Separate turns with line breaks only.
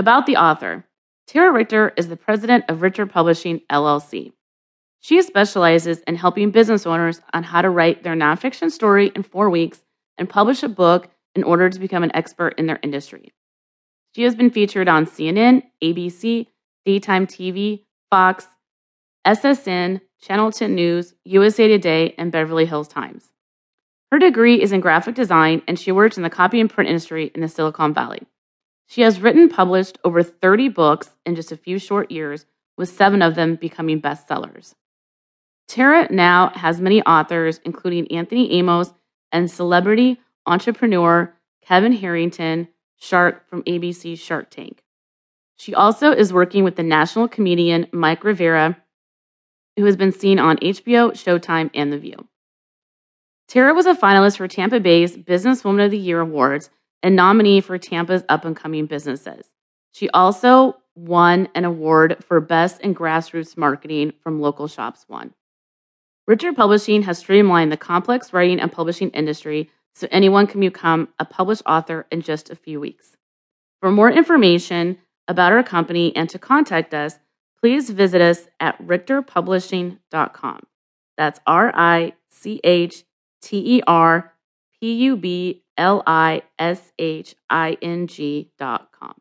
About the author Tara Richter is the president of Richter Publishing, LLC. She specializes in helping business owners on how to write their nonfiction story in four weeks and publish a book in order to become an expert in their industry. She has been featured on CNN, ABC, Daytime TV, Fox, SSN, Channel 10 News, USA Today, and Beverly Hills Times. Her degree is in graphic design, and she works in the copy and print industry in the Silicon Valley. She has written published over 30 books in just a few short years, with seven of them becoming bestsellers. Tara now has many authors, including Anthony Amos and celebrity entrepreneur Kevin Harrington, Shark from ABC's Shark Tank. She also is working with the national comedian Mike Rivera, who has been seen on HBO, Showtime, and The View. Tara was a finalist for Tampa Bay's Businesswoman of the Year Awards and nominee for Tampa's Up and Coming Businesses. She also won an award for Best in Grassroots Marketing from Local Shops One. Richter Publishing has streamlined the complex writing and publishing industry so anyone can become a published author in just a few weeks. For more information about our company and to contact us, please visit us at richterpublishing.com. That's R I C H T E R P U B L I S H I N G.com.